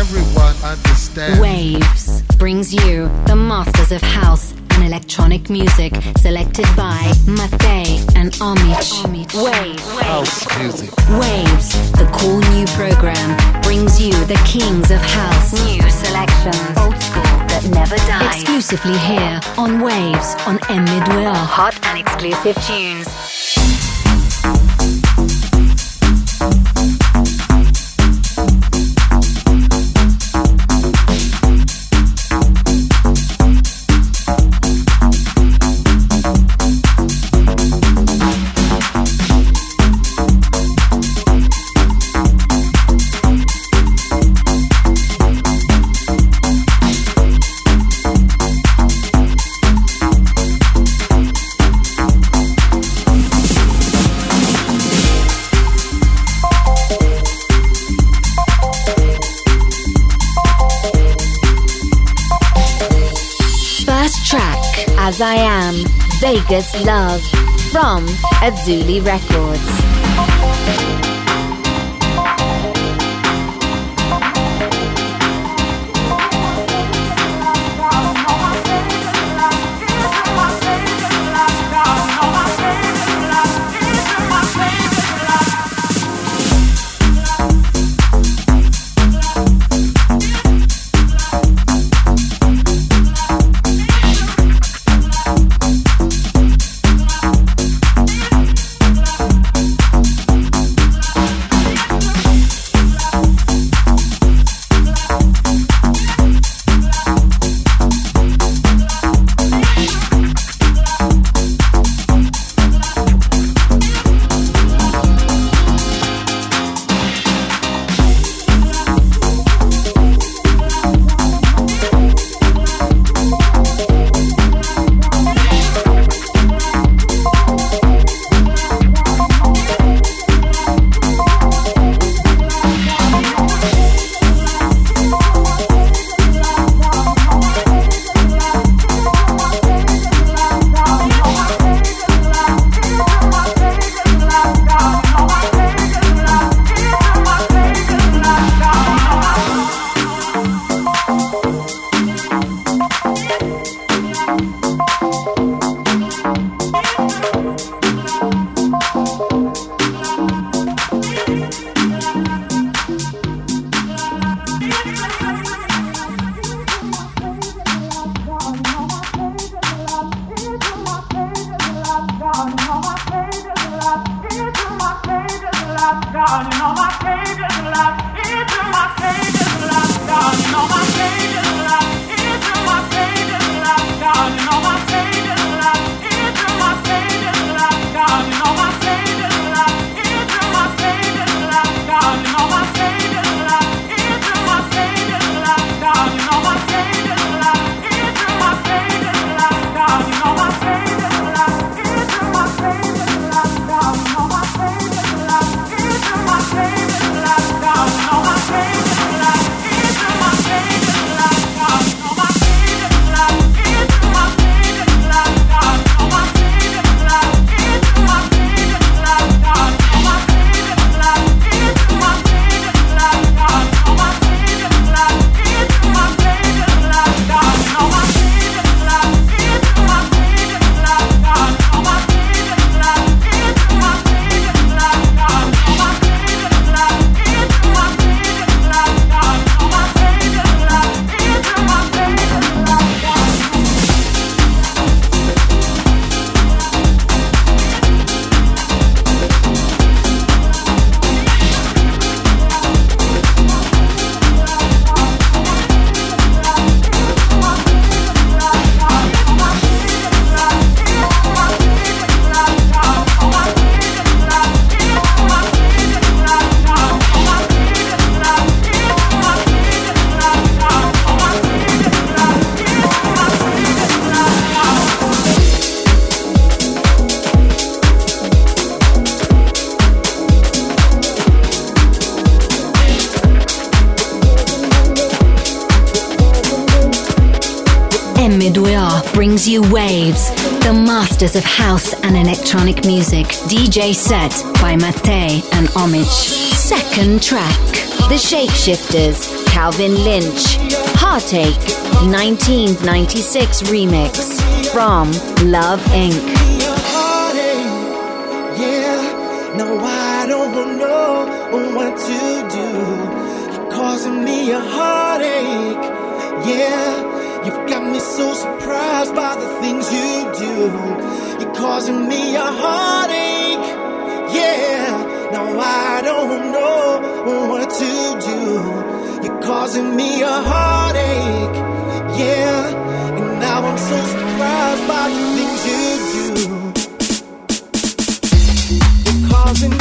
everyone understand. Waves brings you the masters of house and electronic music selected by Mattei and Omich. Waves. House music. Waves, the cool new program, brings you the kings of house. New selections. Old school that never dies. Exclusively here on Waves on M Midway. Hot and exclusive tunes. I Am, Vegas Love from Azuli Records. Masters of house and electronic music. DJ set by Mattei and Omich. Second track, The Shapeshifters Calvin Lynch. Heartache, 1996 remix from Love Inc. Yeah, no, I don't know what to do. You're causing me a heartache. Yeah, you've got me so surprised by the things you do. You're causing me a heartache. Yeah, no, I don't know what to do. You're causing me a heartache. Yeah, and now I'm so surprised by the things you do. You're causing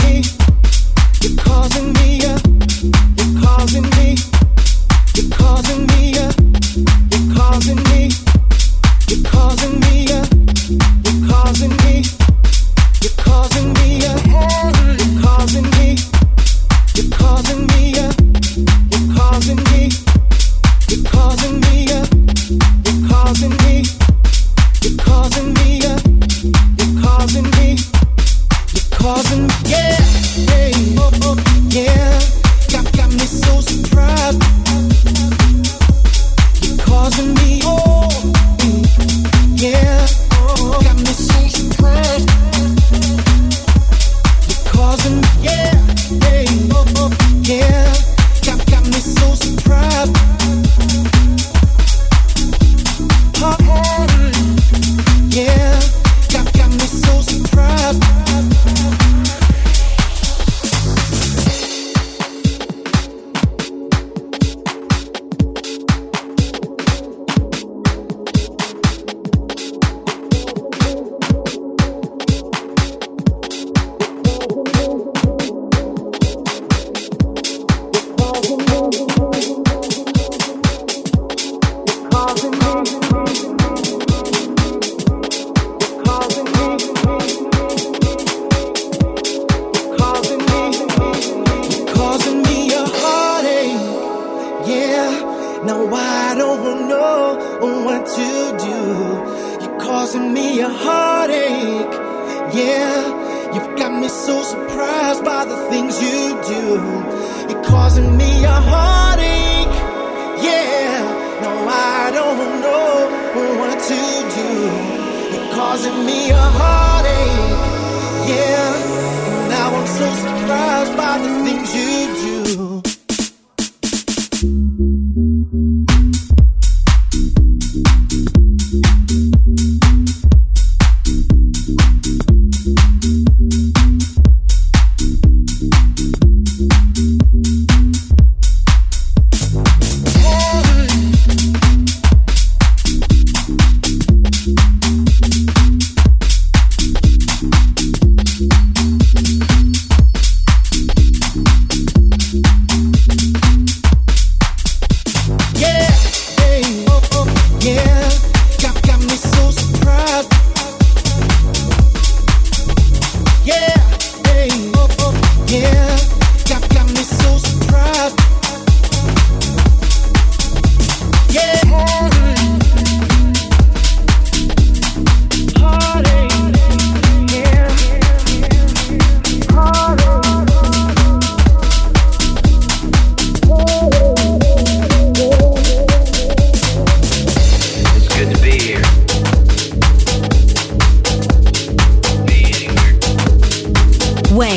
heartache. Yeah, you've got me so surprised by the things you do. You're causing me a heartache. Yeah, no, I don't know what to do. You're causing me a heartache. Yeah, now I'm so surprised by the things you do.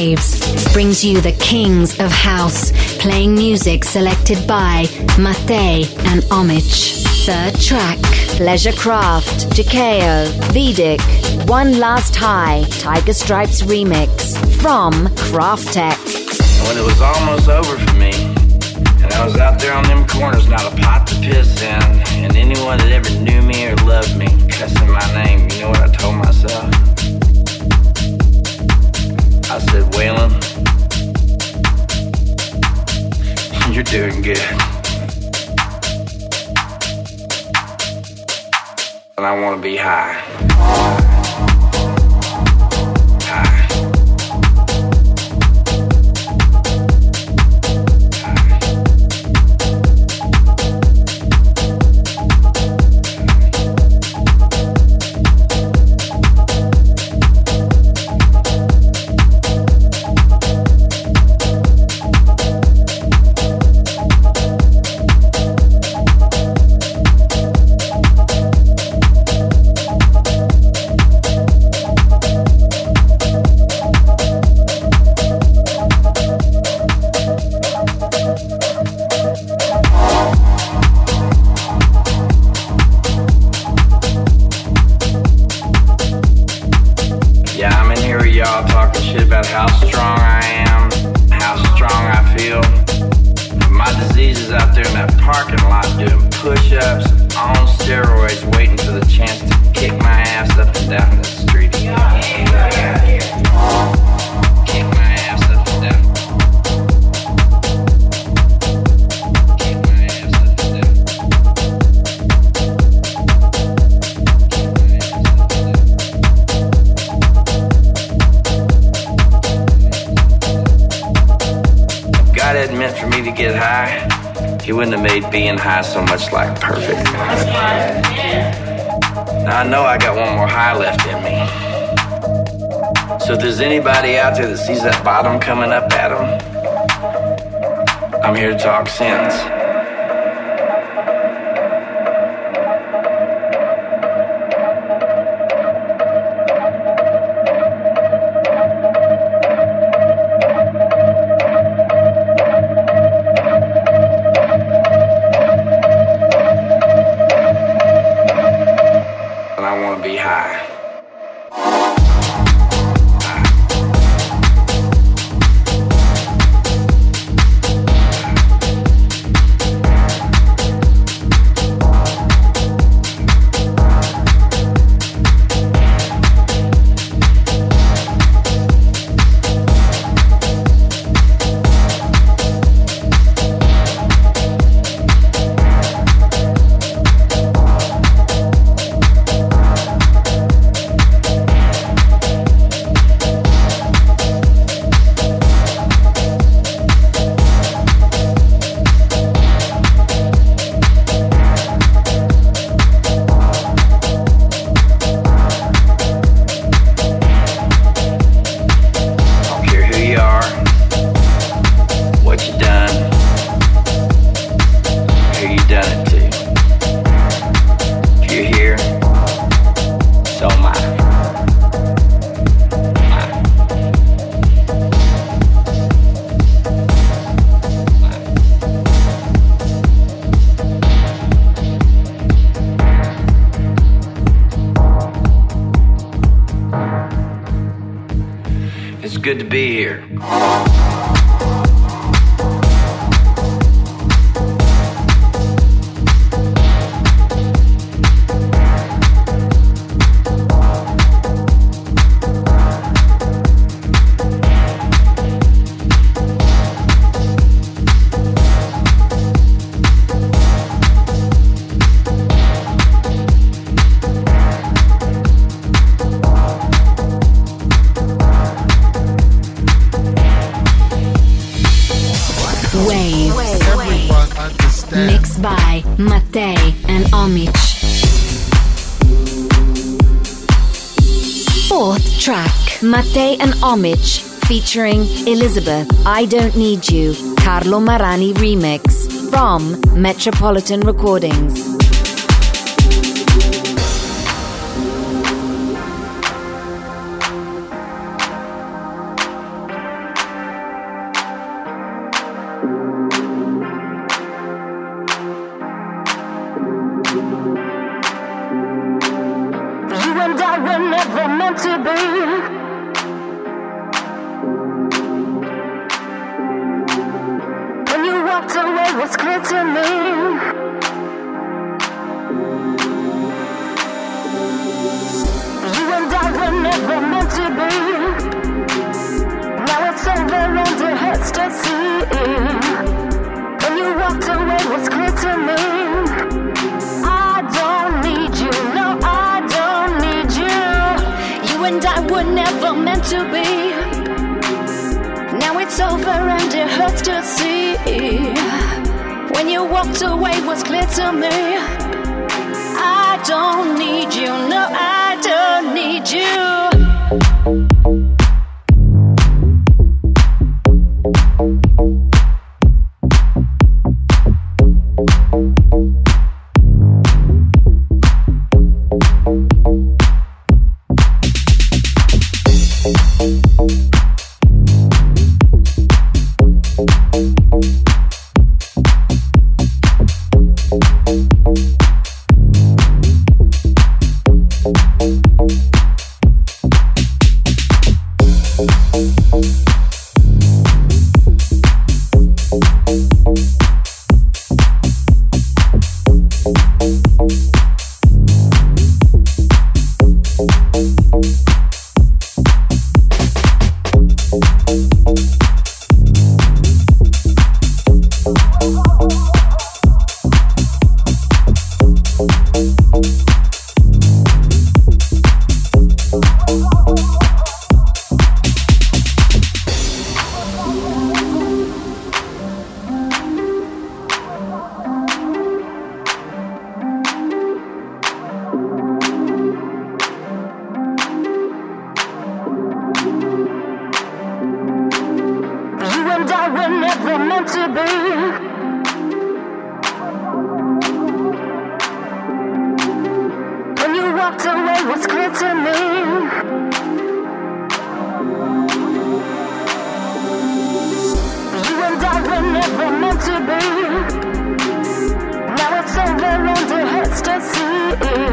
Waves brings you the kings of house, playing music selected by Mattei and Omich. Third track, Pleasure Craft, Jaceo, Vedic, One Last High, Tiger Stripes remix from Kraftek. When it was almost over for me, and I was out there on them corners, not a pot to piss in, and anyone that ever knew me or loved me cussing my name, you know what I told myself? I said, Waylon, you're doing good. And I want to be high. High. He wouldn't have made being high so much like perfect. Now I know I got one more high left in me. So if there's anybody out there that sees that bottom coming up at them, I'm here to talk sense. Mattei and Omich featuring Elisabeth, I Don't Need You, Carlo Marani remix from Metropolitan Recordings. You and I were never meant to be. Now it's over and it hurts to see. When you walked away, it was clear to me. I don't need you, no, I don't need you. You and I were never meant to be. Now it's over and it hurts to see. When you walked away, it was clear to me. I don't need you, no, I need you. Meant to be. When you walked away, was clear to me. You and I were never meant to be. Now it's over and it hurts to see.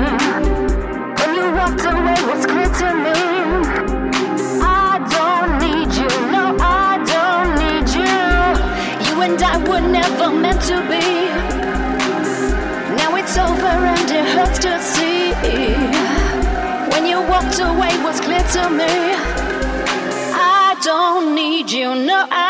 To me. I don't need you, no, I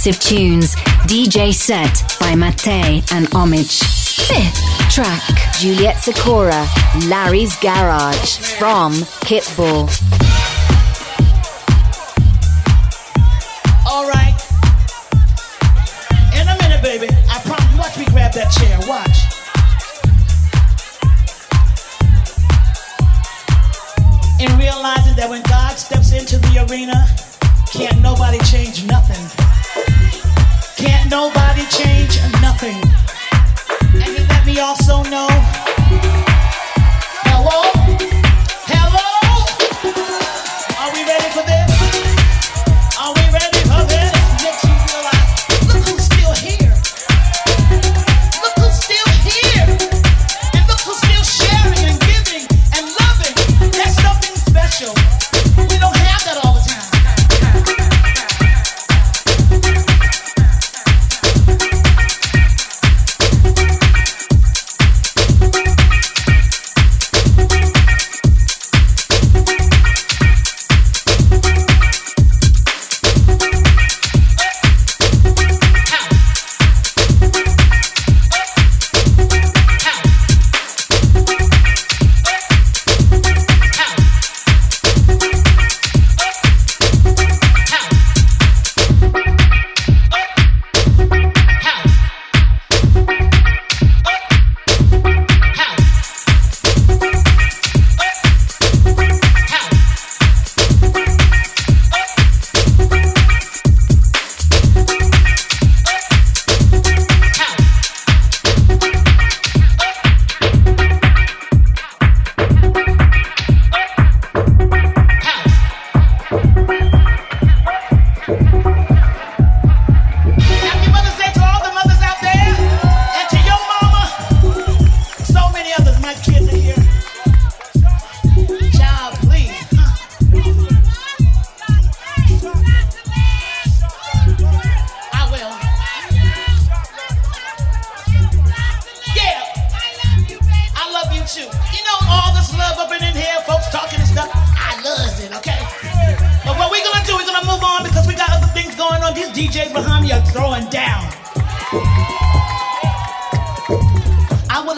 exclusive tunes. DJ set by Mattei and Omich. Fifth track Juliet Sikora, Larry's Garage from Kittball. Alright. In a minute, baby. I promise. Watch me grab that chair. Watch. In realizing that when God steps into the arena, can't nobody change nothing. Nobody change nothing. And you let me also know.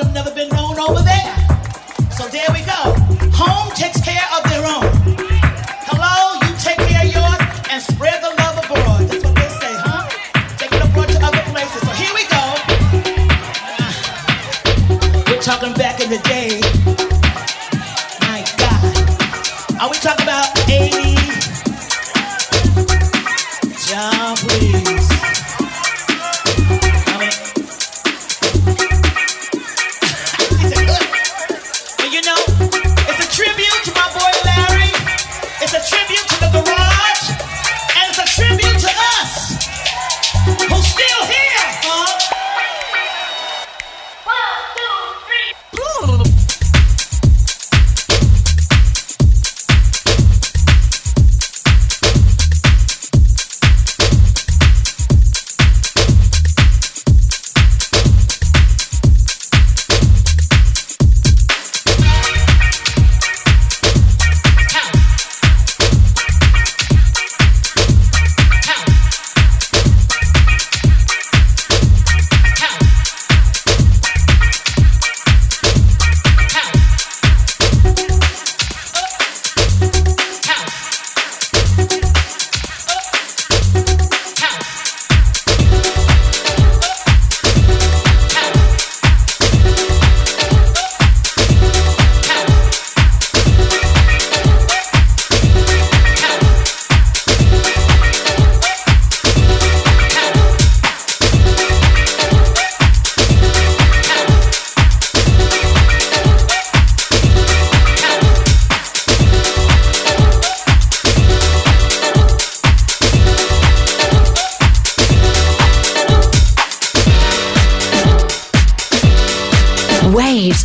have never been known over there. So there we go.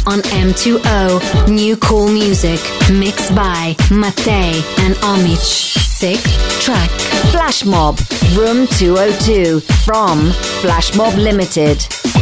on M2O. New cool music mixed by Mattei and Omich. Sick track. Flashmob, Room 202 from Flashmob Limited.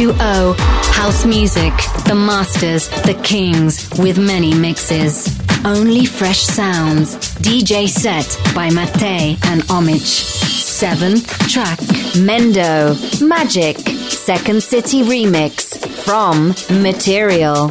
M2O. House music, the masters, the kings, with many mixes. Only fresh sounds. DJ set by Mate and Omich. Seventh track, Mendo, Magic, Secondcity remix from Material.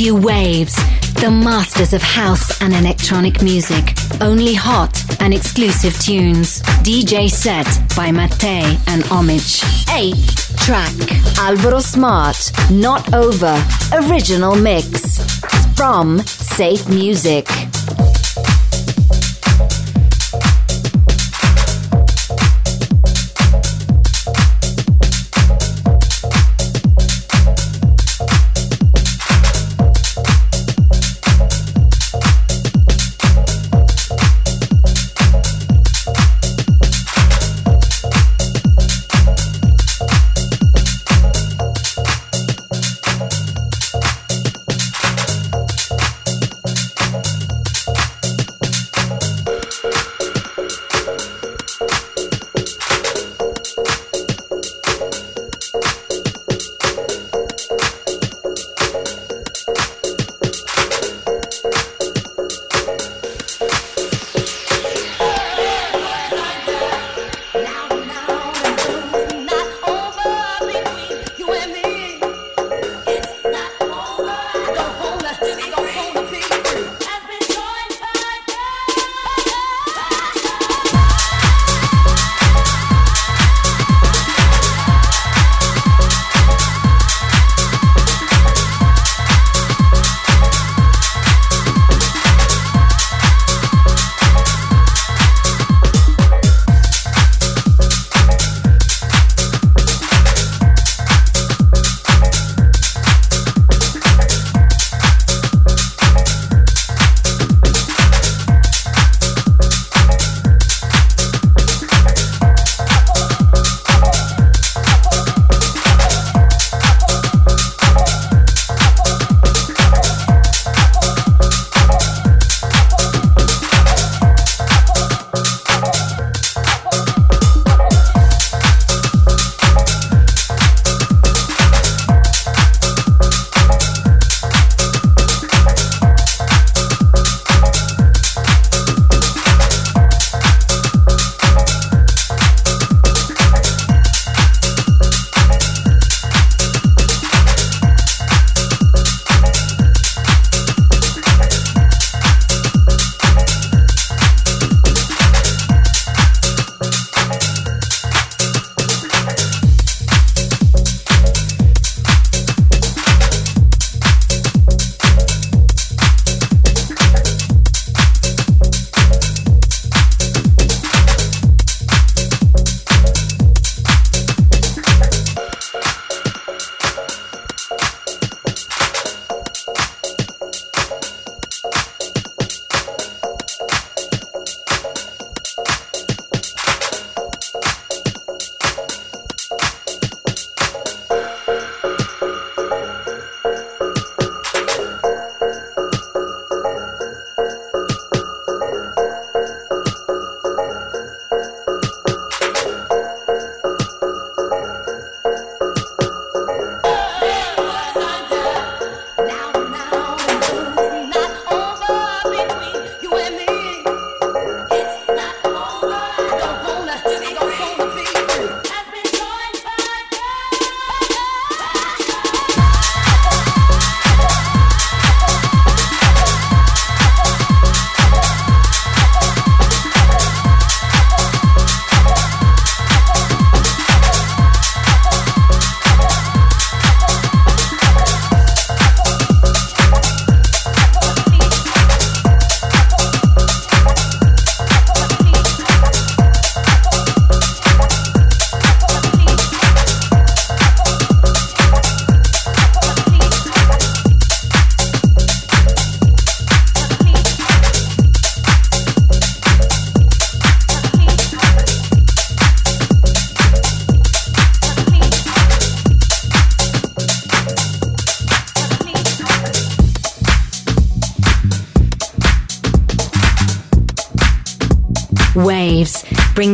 You Waves, the masters of house and electronic music. Only hot and exclusive tunes. DJ set by Mattei and Omich. 8th track. Alvaro Smart, Not Over. Original mix. From Safe Music.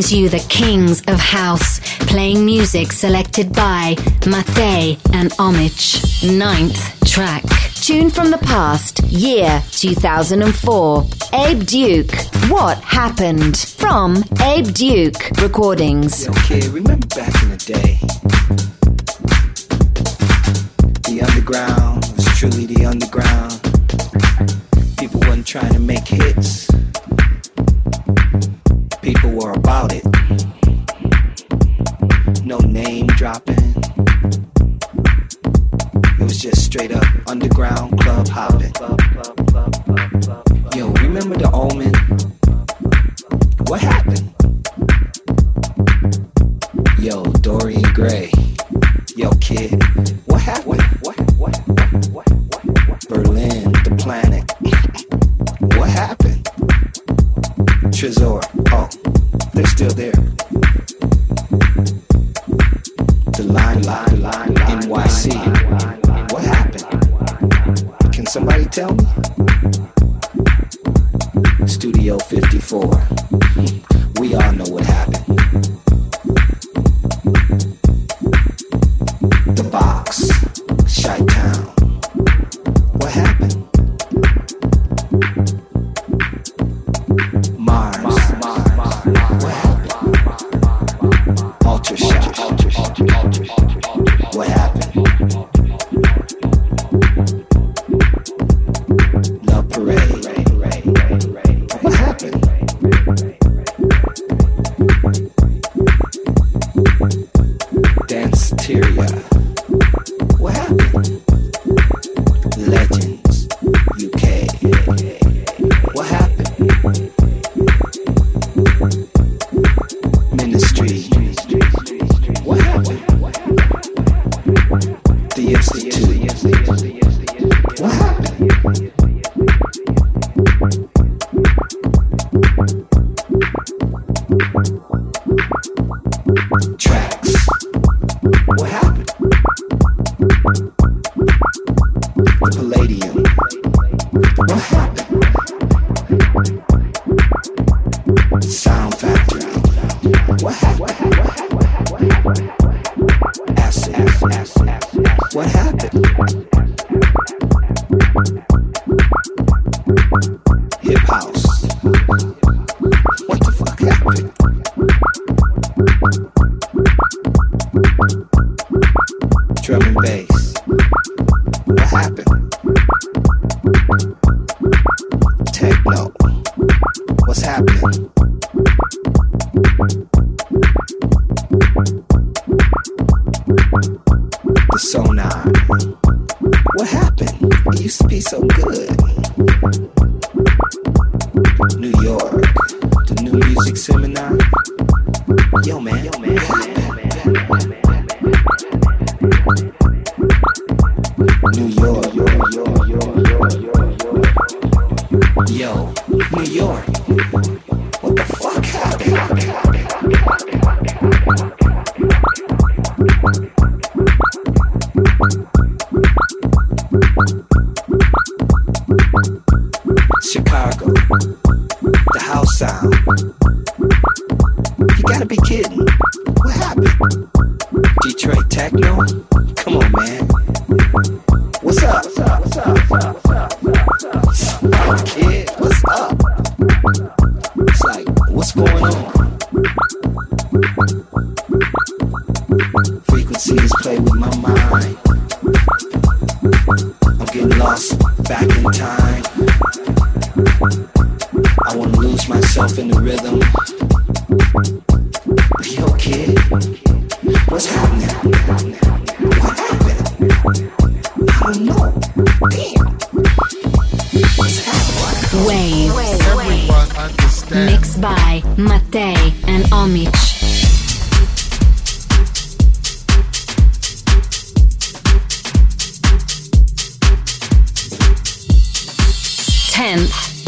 Brings you the kings of house, playing music selected by Mattei and Omich. Ninth track. Tune from the past, year 2004. Abe Duque, What Happened? From Abe Duque Recordings. Okay, remember back pictures oh, they're still there.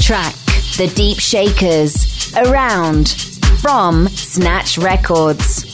track, The Deepshakerz, Around, from Snatch Records.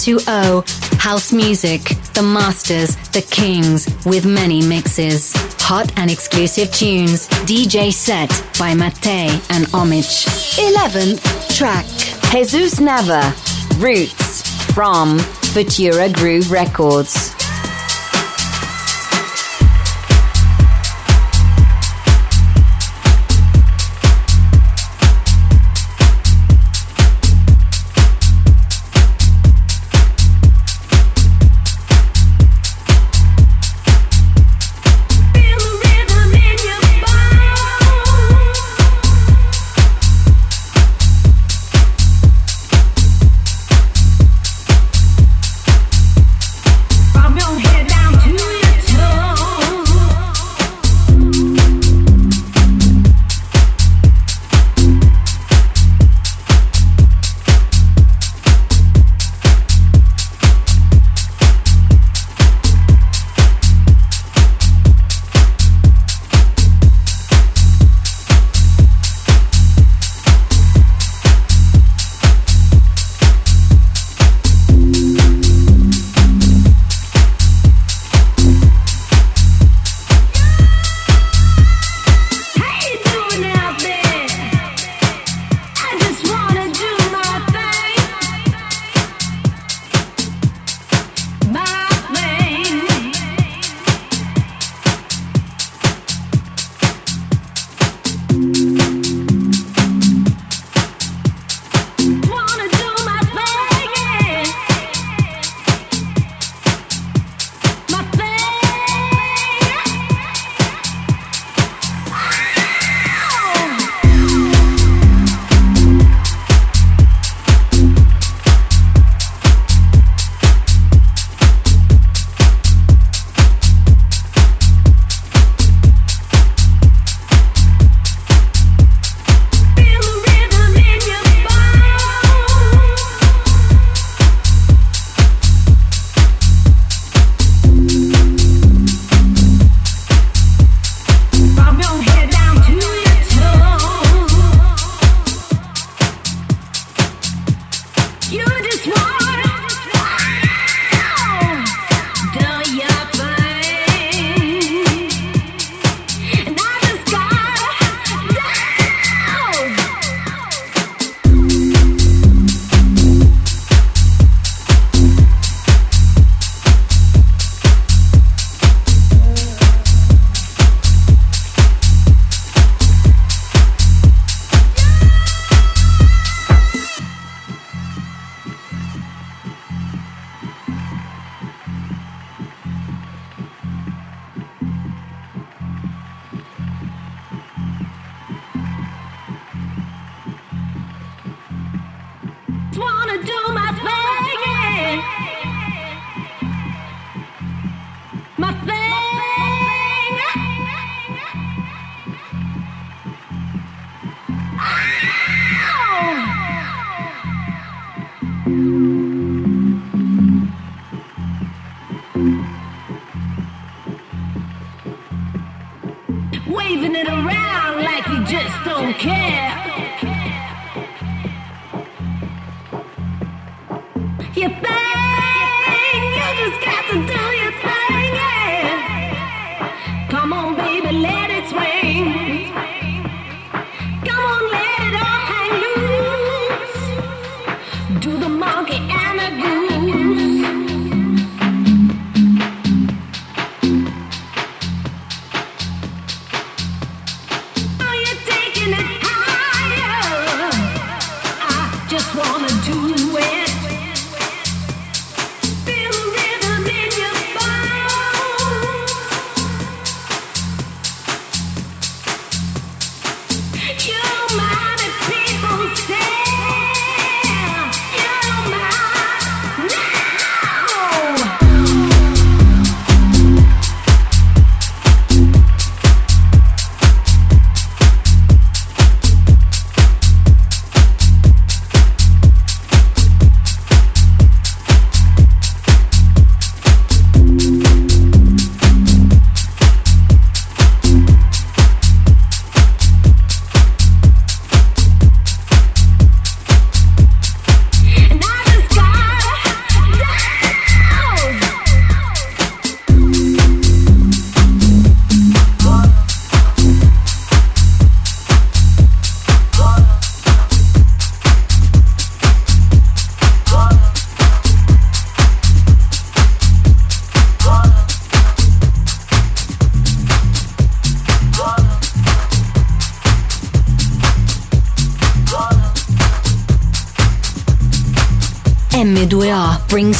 2.0. House music, the masters, the kings, with many mixes. Hot and exclusive tunes. DJ set by Mattei and Omich. 11th track. Jesus Nava. Roots from Futura Groove Records.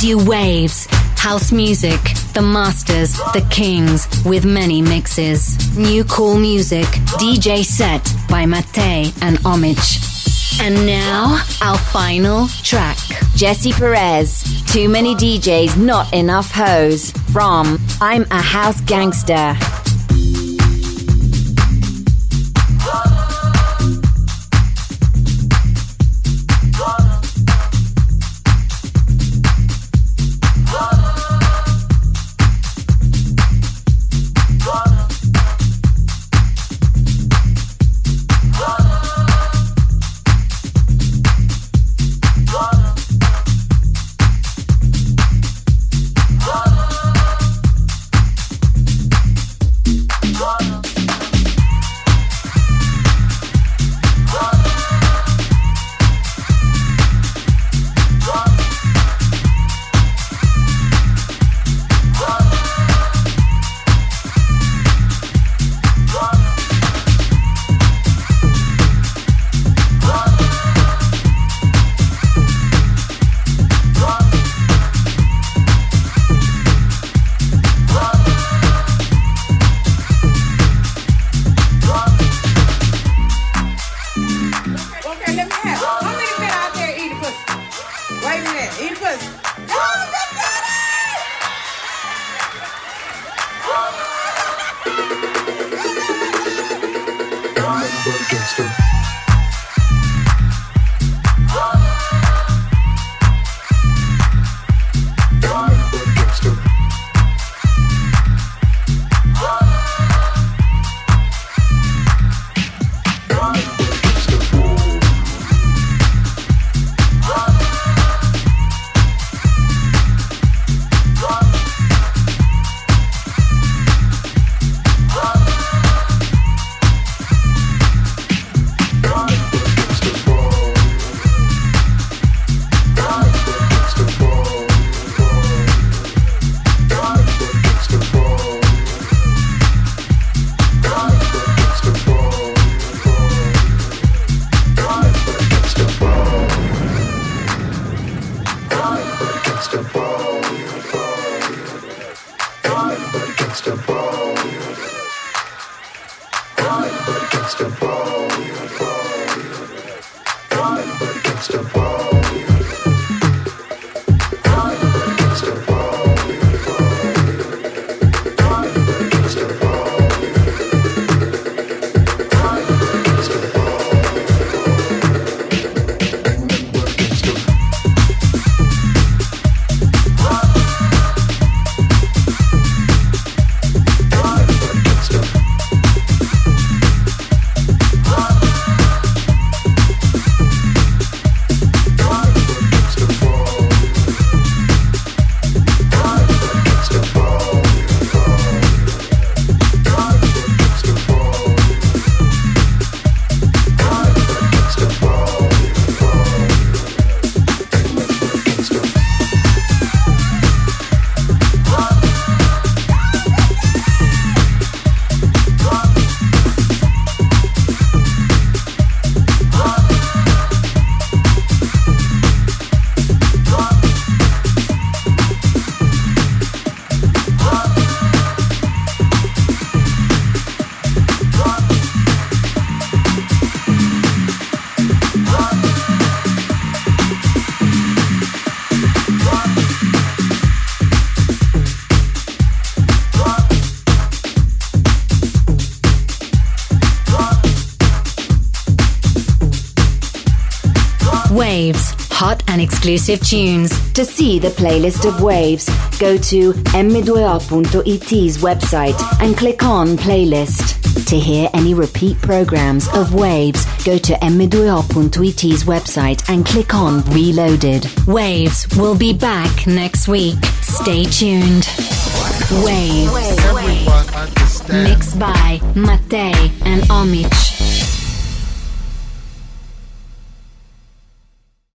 Brings you waves, house music, the masters, the kings, with many mixes. New cool music, DJ set by Mattei and Omich. And now, our final track. Jesse Perez, Too Many DJs, Not Enough Hoes, from I'm a House Gangster. Exclusive tunes. To see the playlist of waves, go to m2o.it's website and click on playlist. To hear any repeat programs of Waves, go to m2o.it's website and click on Reloaded. Waves will be back next week. Stay tuned. Waves. Mixed by Mattei and Omich.